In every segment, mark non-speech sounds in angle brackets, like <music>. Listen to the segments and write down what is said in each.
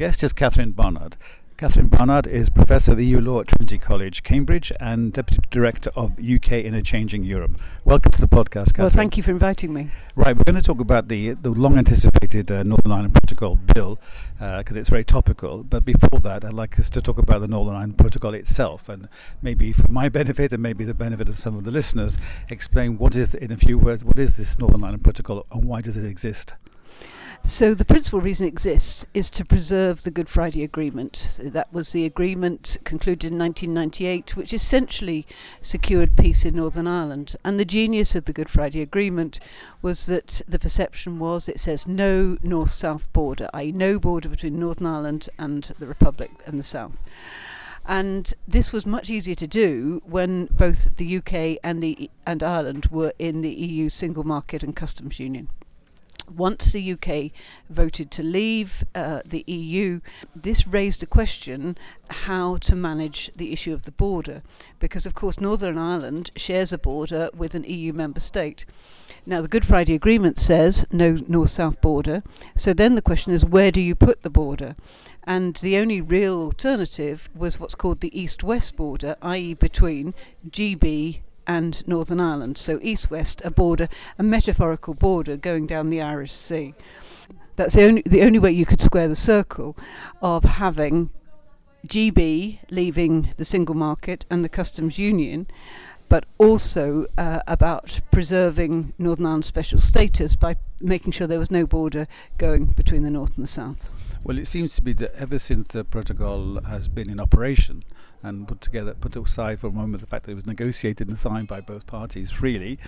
Guest is Catherine Barnard. Catherine Barnard is Professor of EU Law at Trinity College, Cambridge, and Deputy Director of UK in a Changing Europe. Welcome to the podcast, Catherine. Well, thank you for inviting me. Right, we're going to talk about the, the long anticipated uh, Northern Ireland Protocol bill because uh, it's very topical. But before that, I'd like us to talk about the Northern Ireland Protocol itself and maybe for my <laughs> benefit and maybe the benefit of some of the listeners, explain what is, in a few words, what is this Northern Ireland Protocol and why does it exist? So the principal reason it exists is to preserve the Good Friday Agreement. That was the agreement concluded in 1998, which essentially secured peace in Northern Ireland. And the genius of the Good Friday Agreement was that the perception was it says no north-south border, i.e., no border between Northern Ireland and the Republic and the South. And this was much easier to do when both the UK and the and Ireland were in the EU single market and customs union once the UK voted to leave uh, the EU, this raised the question how to manage the issue of the border, because of course Northern Ireland shares a border with an EU member state. Now, the Good Friday Agreement says no north south border, so then the question is where do you put the border? And the only real alternative was what's called the east west border, i.e., between GB and Northern Ireland. So east west, a border, a metaphorical border going down the Irish Sea. That's the only the only way you could square the circle of having GB leaving the single market and the customs union, but also uh, about preserving Northern Ireland's special status by making sure there was no border going between the north and the south. Well, it seems to be that ever since the protocol has been in operation and put together, put aside for a moment the fact that it was negotiated and signed by both parties freely,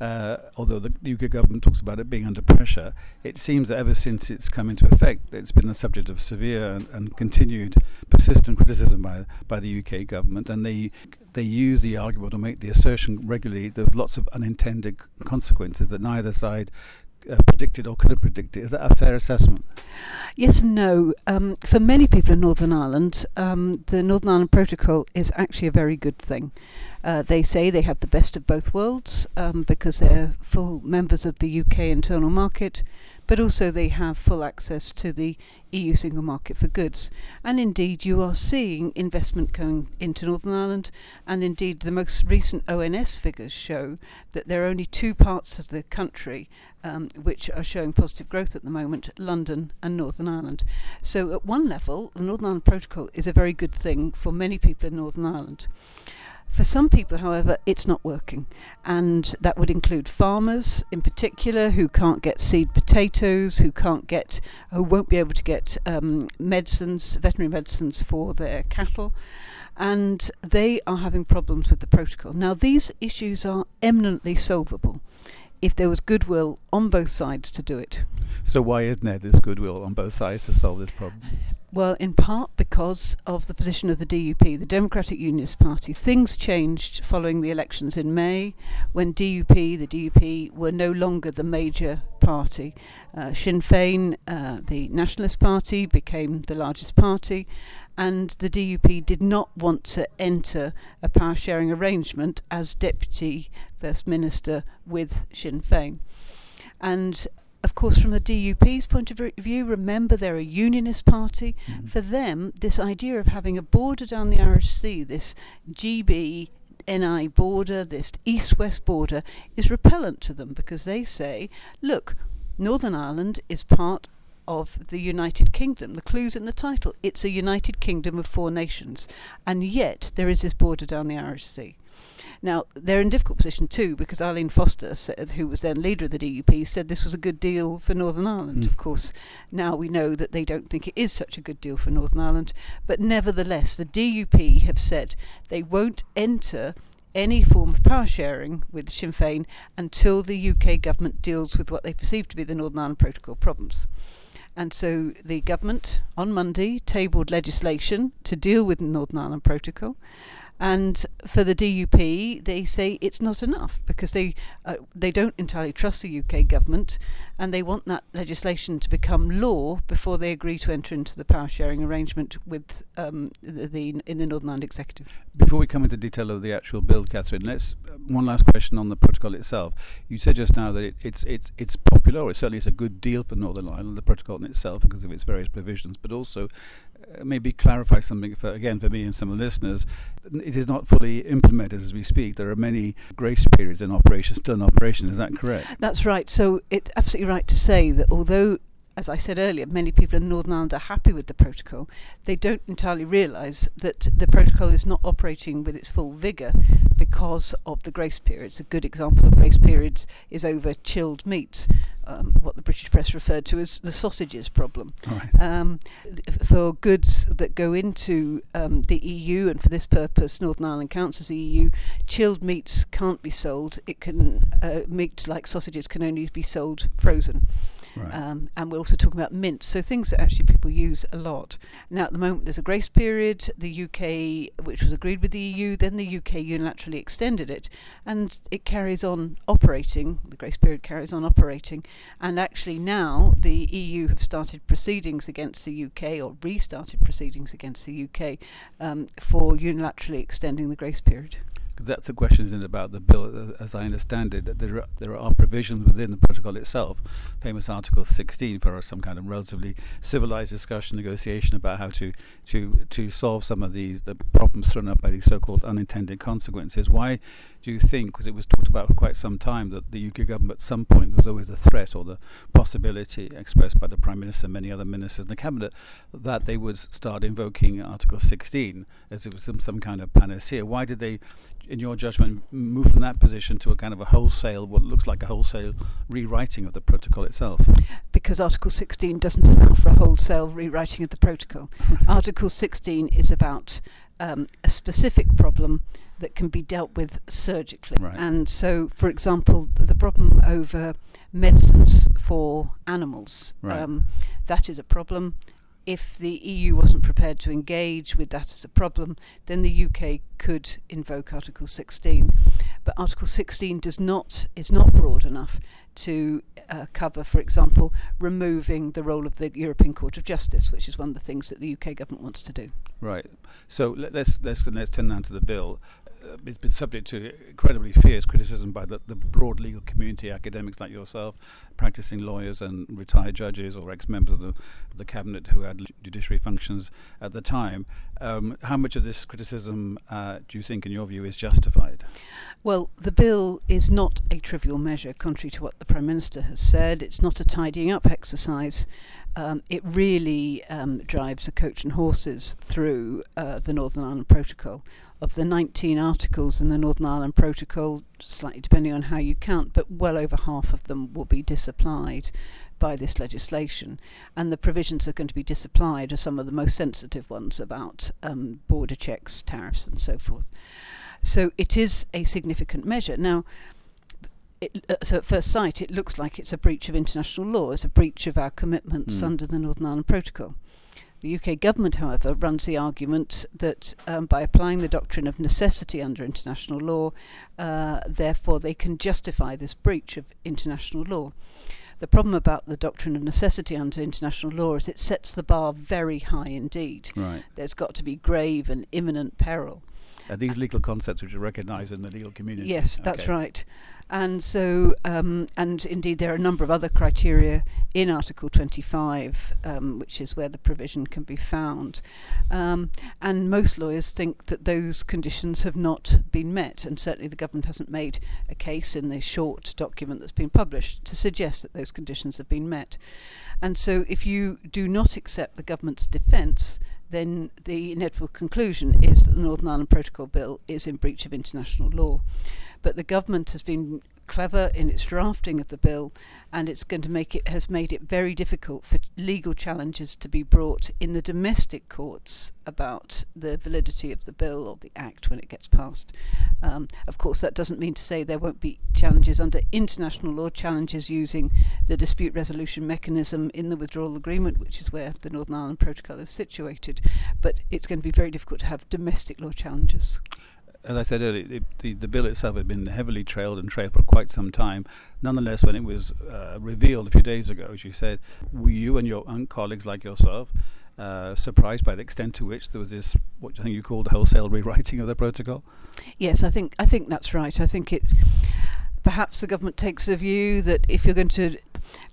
uh, although the UK government talks about it being under pressure, it seems that ever since it's come into effect, it's been the subject of severe and, and continued persistent criticism by by the UK government, and they they use the argument or make the assertion regularly that lots of unintended consequences that neither side uh, predicted or could have predicted. Is that a fair assessment? Yes and no. Um, for many people in Northern Ireland, um, the Northern Ireland Protocol is actually a very good thing. Uh, they say they have the best of both worlds um, because they're full members of the UK internal market, but also they have full access to the EU single market for goods. And indeed, you are seeing investment going into Northern Ireland, and indeed, the most recent ONS figures show that there are only two parts of the country um, which are showing positive growth at the moment London and Northern Ireland. So, at one level, the Northern Ireland Protocol is a very good thing for many people in Northern Ireland. For some people, however, it's not working, and that would include farmers in particular who can't get seed potatoes, who can't get, who won't be able to get um, medicines, veterinary medicines for their cattle, and they are having problems with the protocol. Now, these issues are eminently solvable if there was goodwill on both sides to do it. So, why isn't there this goodwill on both sides to solve this problem? Well, in part because of the position of the DUP, the Democratic Unionist Party. Things changed following the elections in May when DUP, the DUP, were no longer the major party. Uh, Sinn Féin, uh, the Nationalist Party, became the largest party, and the DUP did not want to enter a power sharing arrangement as Deputy First Minister with Sinn Féin. And of course, from the DUP's point of view, remember they're a unionist party. Mm-hmm. For them, this idea of having a border down the Irish Sea, this GB NI border, this east west border, is repellent to them because they say, look, Northern Ireland is part of the United Kingdom. The clue's in the title. It's a United Kingdom of four nations. And yet there is this border down the Irish Sea. Now, they're in a difficult position too because Arlene Foster, said, who was then leader of the DUP, said this was a good deal for Northern Ireland. Mm. Of course, now we know that they don't think it is such a good deal for Northern Ireland, but nevertheless, the DUP have said they won't enter any form of power sharing with Sinn Féin until the UK government deals with what they perceive to be the Northern Ireland Protocol problems. And so the government on Monday tabled legislation to deal with the Northern Ireland Protocol. And for the DUP, they say it's not enough because they uh, they don't entirely trust the UK government, and they want that legislation to become law before they agree to enter into the power sharing arrangement with um, the, the in the Northern Ireland Executive. Before we come into detail of the actual bill, Catherine, let's uh, one last question on the protocol itself. You said just now that it, it's it's it's popular, or certainly it's a good deal for Northern Ireland, the protocol in itself, because of its various provisions, but also maybe clarify something for again for me and some of the listeners. It is not fully implemented as we speak. There are many grace periods in operation, still in operation. Is that correct? That's right. So it's absolutely right to say that although as I said earlier, many people in Northern Ireland are happy with the protocol. They don't entirely realise that the protocol is not operating with its full vigour because of the grace periods. A good example of grace periods is over chilled meats, um, what the British press referred to as the sausages problem. Right. Um, for goods that go into um, the EU, and for this purpose, Northern Ireland counts as the EU, chilled meats can't be sold. It can uh, meat like sausages can only be sold frozen. Um, and we're also talking about mints, so things that actually people use a lot. Now, at the moment, there's a grace period. The UK, which was agreed with the EU, then the UK unilaterally extended it, and it carries on operating. The grace period carries on operating, and actually now the EU have started proceedings against the UK, or restarted proceedings against the UK, um, for unilaterally extending the grace period that's the question isn't about the bill? As I understand it there are, there are provisions within the protocol itself famous article 16 for some kind of relatively civilized discussion negotiation about how to to to solve some of these the problems thrown up by these so-called unintended consequences. Why do you think because it was talked about for quite some time that the UK government at some point there was always a threat or the possibility expressed by the prime minister and many other ministers in the cabinet that they would start invoking article 16 as it was some, some kind of panacea why did they in your judgment, move from that position to a kind of a wholesale, what looks like a wholesale rewriting of the protocol itself? Because Article 16 doesn't allow for a wholesale rewriting of the protocol. <laughs> Article 16 is about um, a specific problem that can be dealt with surgically. Right. And so, for example, the problem over medicines for animals, right. um, that is a problem if the EU wasn't prepared to engage with that as a problem, then the UK could invoke Article 16. But Article 16 does not is not broad enough to uh, cover, for example, removing the role of the European Court of Justice, which is one of the things that the UK government wants to do. Right. So let, us let's let's turn now to the bill it's been subject to incredibly fierce criticism by the, the broad legal community, academics like yourself, practicing lawyers and retired judges or ex-members of the, of the cabinet who had judiciary functions at the time. Um, how much of this criticism uh, do you think, in your view, is justified? Well, the bill is not a trivial measure, contrary to what the Prime Minister has said. It's not a tidying up exercise. Um, it really um, drives the coach and horses through uh, the Northern Ireland Protocol of the 19 articles in the Northern Ireland Protocol, slightly depending on how you count, but well over half of them will be disapplied by this legislation. And the provisions that are going to be disapplied are some of the most sensitive ones about um, border checks, tariffs, and so forth. So it is a significant measure. Now, it, uh, so at first sight, it looks like it's a breach of international law, it's a breach of our commitments mm. under the Northern Ireland Protocol. The UK government, however, runs the argument that um, by applying the doctrine of necessity under international law, uh, therefore they can justify this breach of international law. The problem about the doctrine of necessity under international law is it sets the bar very high indeed. Right. There's got to be grave and imminent peril. Are these legal concepts which are recognised in the legal community? Yes, that's okay. right. And so, um, and indeed, there are a number of other criteria in Article 25, um, which is where the provision can be found. Um, and most lawyers think that those conditions have not been met, and certainly the government hasn't made a case in the short document that's been published to suggest that those conditions have been met. And so, if you do not accept the government's defence, then the inevitable conclusion is that the Northern Ireland Protocol Bill is in breach of international law. But the government has been clever in its drafting of the bill, and it's going to make it has made it very difficult for legal challenges to be brought in the domestic courts about the validity of the bill or the act when it gets passed. Um, of course, that doesn't mean to say there won't be challenges under international law, challenges using the dispute resolution mechanism in the withdrawal agreement, which is where the Northern Ireland Protocol is situated. But it's going to be very difficult to have domestic law challenges as I said earlier, the, the, the, bill itself had been heavily trailed and trailed for quite some time. Nonetheless, when it was uh, revealed a few days ago, as you said, were you and your colleagues like yourself uh, surprised by the extent to which there was this, what I think you called wholesale rewriting of the protocol? Yes, I think I think that's right. I think it. Perhaps the government takes a view that if you're going to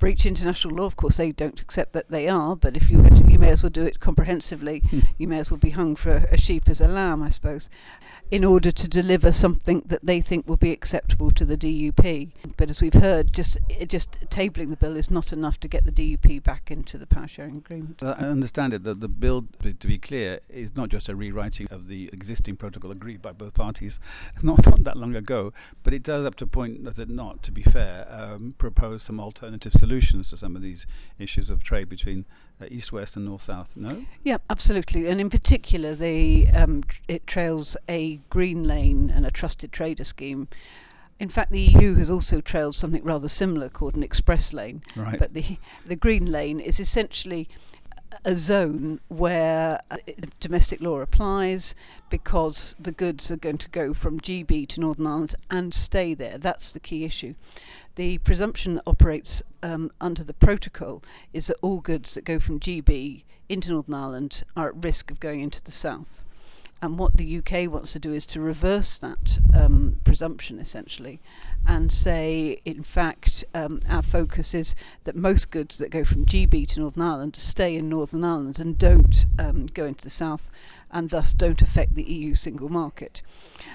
breach international law. Of course, they don't accept that they are, but if you you may as well do it comprehensively. Hmm. you may as well be hung for a sheep as a lamb, I suppose in order to deliver something that they think will be acceptable to the DUP. But as we've heard, just just tabling the bill is not enough to get the DUP back into the power sharing agreement. I understand it that the bill, to be clear, is not just a rewriting of the existing protocol agreed by both parties <laughs> not, not that long ago, but it does, up to a point, does it not, to be fair, um, propose some alternative solutions to some of these issues of trade between uh, east west and north south no yeah absolutely and in particular the um, tr- it trails a green lane and a trusted trader scheme in fact, the EU has also trailed something rather similar called an express lane. Right. But the the green lane is essentially a zone where uh, domestic law applies because the goods are going to go from GB to Northern Ireland and stay there. That's the key issue. The presumption that operates um, under the protocol is that all goods that go from GB into Northern Ireland are at risk of going into the south. And what the UK wants to do is to reverse that um, presumption essentially and say, in fact, um, our focus is that most goods that go from GB to Northern Ireland stay in Northern Ireland and don't um, go into the south and thus don't affect the EU single market.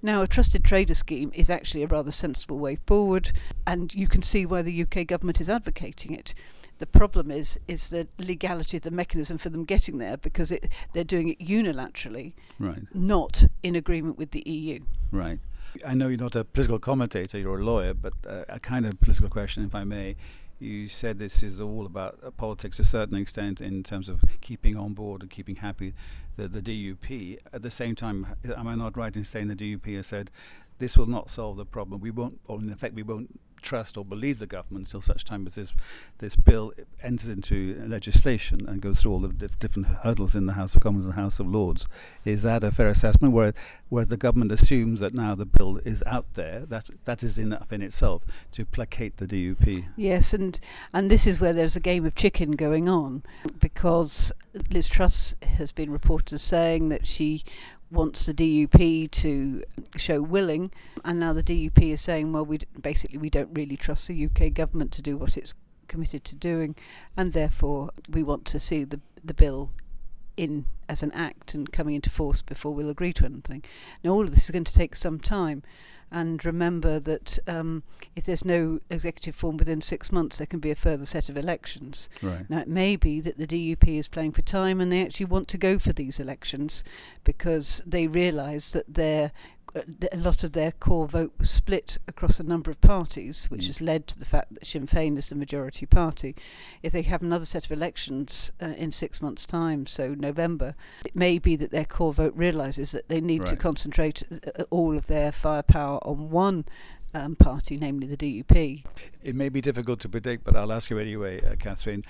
Now, a trusted trader scheme is actually a rather sensible way forward, and you can see why the UK government is advocating it. The problem is is the legality of the mechanism for them getting there because it, they're doing it unilaterally, right. not in agreement with the EU. Right. I know you're not a political commentator, you're a lawyer, but uh, a kind of political question, if I may. You said this is all about uh, politics to a certain extent in terms of keeping on board and keeping happy the, the DUP. At the same time, am I not right in saying the DUP has said this will not solve the problem? We won't, or in effect, we won't trust or believe the government until such time as this this bill enters into legislation and goes through all the dif- different hurdles in the House of Commons and the House of Lords. Is that a fair assessment? Where where the government assumes that now the bill is out there, that that is enough in itself to placate the DUP. Yes, and and this is where there's a game of chicken going on because Liz Truss has been reported as saying that she wants the DUP to show willing, and now the DUP is saying, well, we d- basically we don't really trust the UK government to do what it's committed to doing, and therefore we want to see the the bill in as an act and coming into force before we'll agree to anything. Now, all of this is going to take some time, and remember that um, if there's no executive form within six months, there can be a further set of elections. Right. Now, it may be that the DUP is playing for time and they actually want to go for these elections because they realise that they're a lot of their core vote was split across a number of parties, which mm. has led to the fact that Sinn Féin is the majority party. If they have another set of elections uh, in six months' time, so November, it may be that their core vote realises that they need right. to concentrate uh, all of their firepower on one um, party, namely the DUP. It may be difficult to predict, but I'll ask you anyway, uh, Catherine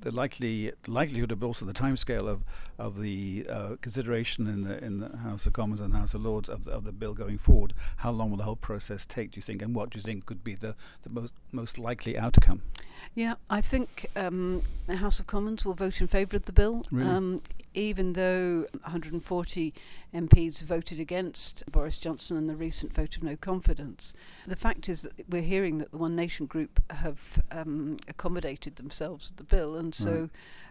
the likely likelihood of also the timescale of of the uh, consideration in the in the House of Commons and House of Lords of the, of the bill going forward. How long will the whole process take? Do you think, and what do you think could be the the most most likely outcome? Yeah, I think um, the House of Commons will vote in favour of the bill. Really? Um, even though 140 MPs voted against Boris Johnson in the recent vote of no confidence, the fact is that we're hearing that the One Nation group have um, accommodated themselves with the bill and so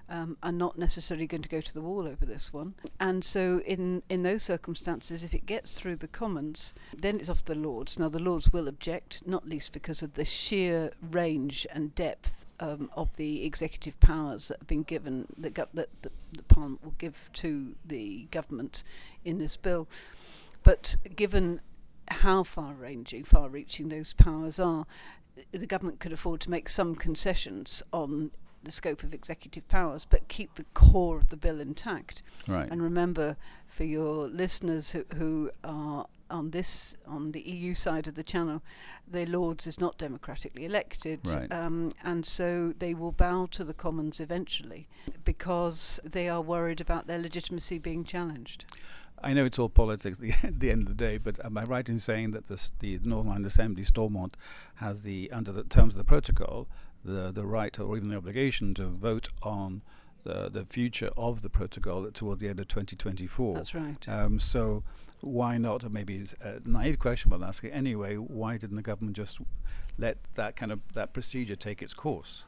right. um, are not necessarily going to go to the wall over this one. And so, in, in those circumstances, if it gets through the Commons, then it's off the Lords. Now, the Lords will object, not least because of the sheer range and depth um, of the executive powers that have been given that, go- that, that the Parliament will give to the government in this bill. But given how far ranging, far reaching those powers are. The government could afford to make some concessions on the scope of executive powers, but keep the core of the bill intact. Right. And remember, for your listeners who, who are on this on the EU side of the channel, the Lords is not democratically elected, Right. um, and so they will bow to the Commons eventually because they are worried about their legitimacy being challenged. I know it's all politics <laughs> at the, the end of the day, but am I right in saying that this, the Northern Ireland Assembly, Stormont, has the under the terms of the protocol the the right or even the obligation to vote on the the future of the protocol towards the end of 2024. That's right. Um, so why not? Or maybe it's a naive question, but I'll ask it anyway. Why didn't the government just let that kind of that procedure take its course?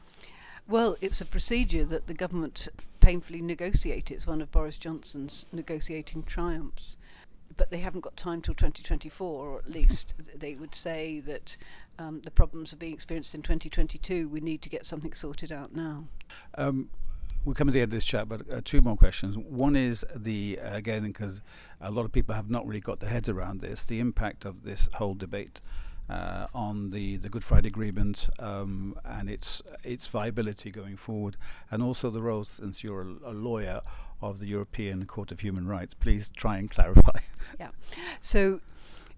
Well, it's a procedure that the government painfully negotiated. It's one of Boris Johnson's negotiating triumphs. But they haven't got time till 2024, or at least <laughs> they would say that um, the problems are being experienced in 2022. We need to get something sorted out now. Um, we're coming to the end of this chat, but uh, two more questions. One is the uh, again because a lot of people have not really got their heads around this, the impact of this whole debate uh, on the, the Good Friday Agreement um, and its its viability going forward, and also the role, since you're a, a lawyer, of the European Court of Human Rights. Please try and clarify. <laughs> yeah. So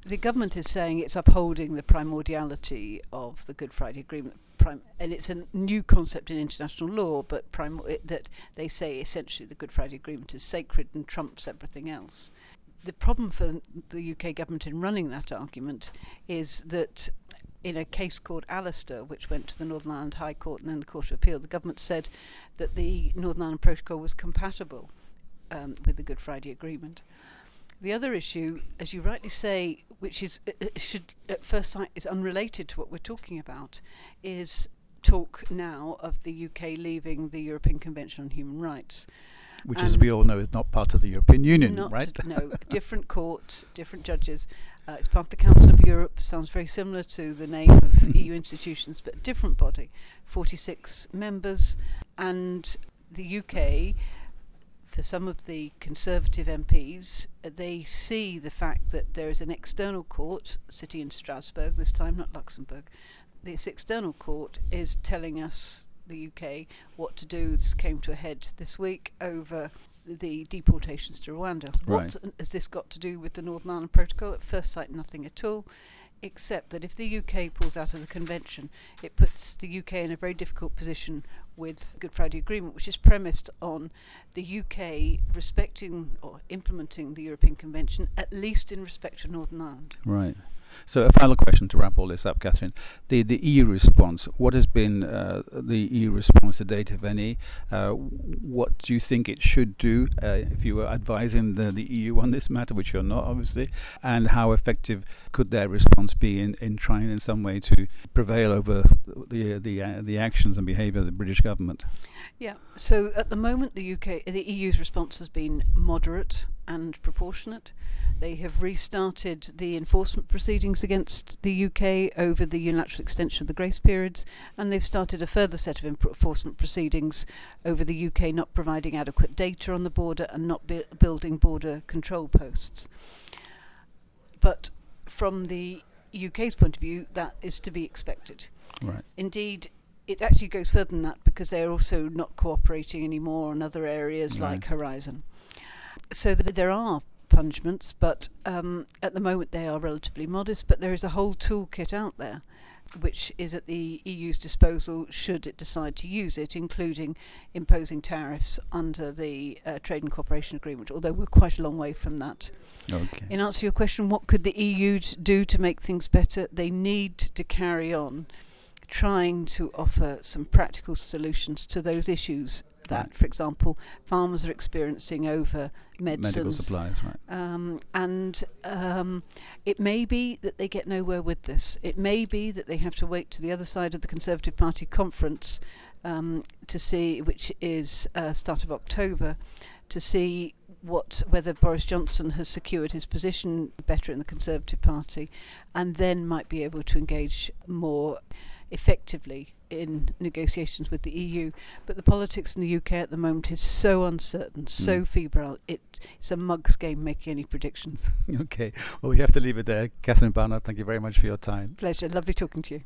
the government is saying it's upholding the primordiality of the Good Friday Agreement. And it's a new concept in international law, but prim- it, that they say essentially the Good Friday Agreement is sacred and trumps everything else. The problem for the UK government in running that argument is that in a case called Allister, which went to the Northern Ireland High Court and then the Court of Appeal, the government said that the Northern Ireland Protocol was compatible um, with the Good Friday Agreement. The other issue, as you rightly say, which is uh, uh, should at first sight is unrelated to what we're talking about, is talk now of the UK leaving the European Convention on Human Rights. Which, as Um, we all know, is not part of the European Union, Not- right? no, <laughs> different courts, different judges. Uh, it's part of the Council of Europe. Sounds very similar to the name of EU institutions, but a different body. 46 members, and the UK. For some of the Conservative MPs, uh, they see the fact that there is an external court, sitting in Strasbourg this time, not Luxembourg. This external court is telling us, the UK, what to do. This came to a head this week over the deportations to Rwanda. Right. What has this got to do with the Northern Ireland Protocol? At first sight, nothing at all, except that if the UK pulls out of the convention, it puts the UK in a very difficult position with the Good Friday Agreement, which is premised on the UK respecting or implementing the European Convention, at least in respect of Northern Ireland. Right. So, a final question to wrap all this up, Catherine. The the EU response. What has been uh, the EU response to date, if any? Uh, what do you think it should do uh, if you were advising the, the EU on this matter, which you're not, obviously? And how effective could their response be in, in trying, in some way, to prevail over the the uh, the actions and behaviour of the British government? Yeah. So at the moment, the UK, the EU's response has been moderate and proportionate. They have restarted the enforcement proceedings against the UK over the unilateral extension of the grace periods, and they've started a further set of enforcement proceedings over the UK not providing adequate data on the border and not bu- building border control posts. But from the UK's point of view, that is to be expected. Right. Indeed, it actually goes further than that because they're also not cooperating anymore on other areas Right. like Horizon. So that there are punishments, but um, at the moment they are relatively modest. But there is a whole toolkit out there which is at the EU's disposal should it decide to use it, including imposing tariffs under the uh, Trade and Cooperation Agreement, although we're quite a long way from that. Okay. In answer to your question, what could the EU do to make things better? They need to carry on trying to offer some practical solutions to those issues that, Right. for example, farmers are experiencing over Medical supplies, right? Um, and um, it may be that they get nowhere with this. It may be that they have to wait to the other side of the Conservative Party conference um, to see, which is uh, start of October, to see what whether Boris Johnson has secured his position better in the Conservative Party, and then might be able to engage more effectively in negotiations with the EU. But the politics in the UK at the moment is so uncertain, so Mm. febrile. It, it's a mug's game making any predictions. <laughs> Okay. Well, we have to leave it there. Catherine Barnard, thank you very much for your time. Pleasure. Lovely talking to you.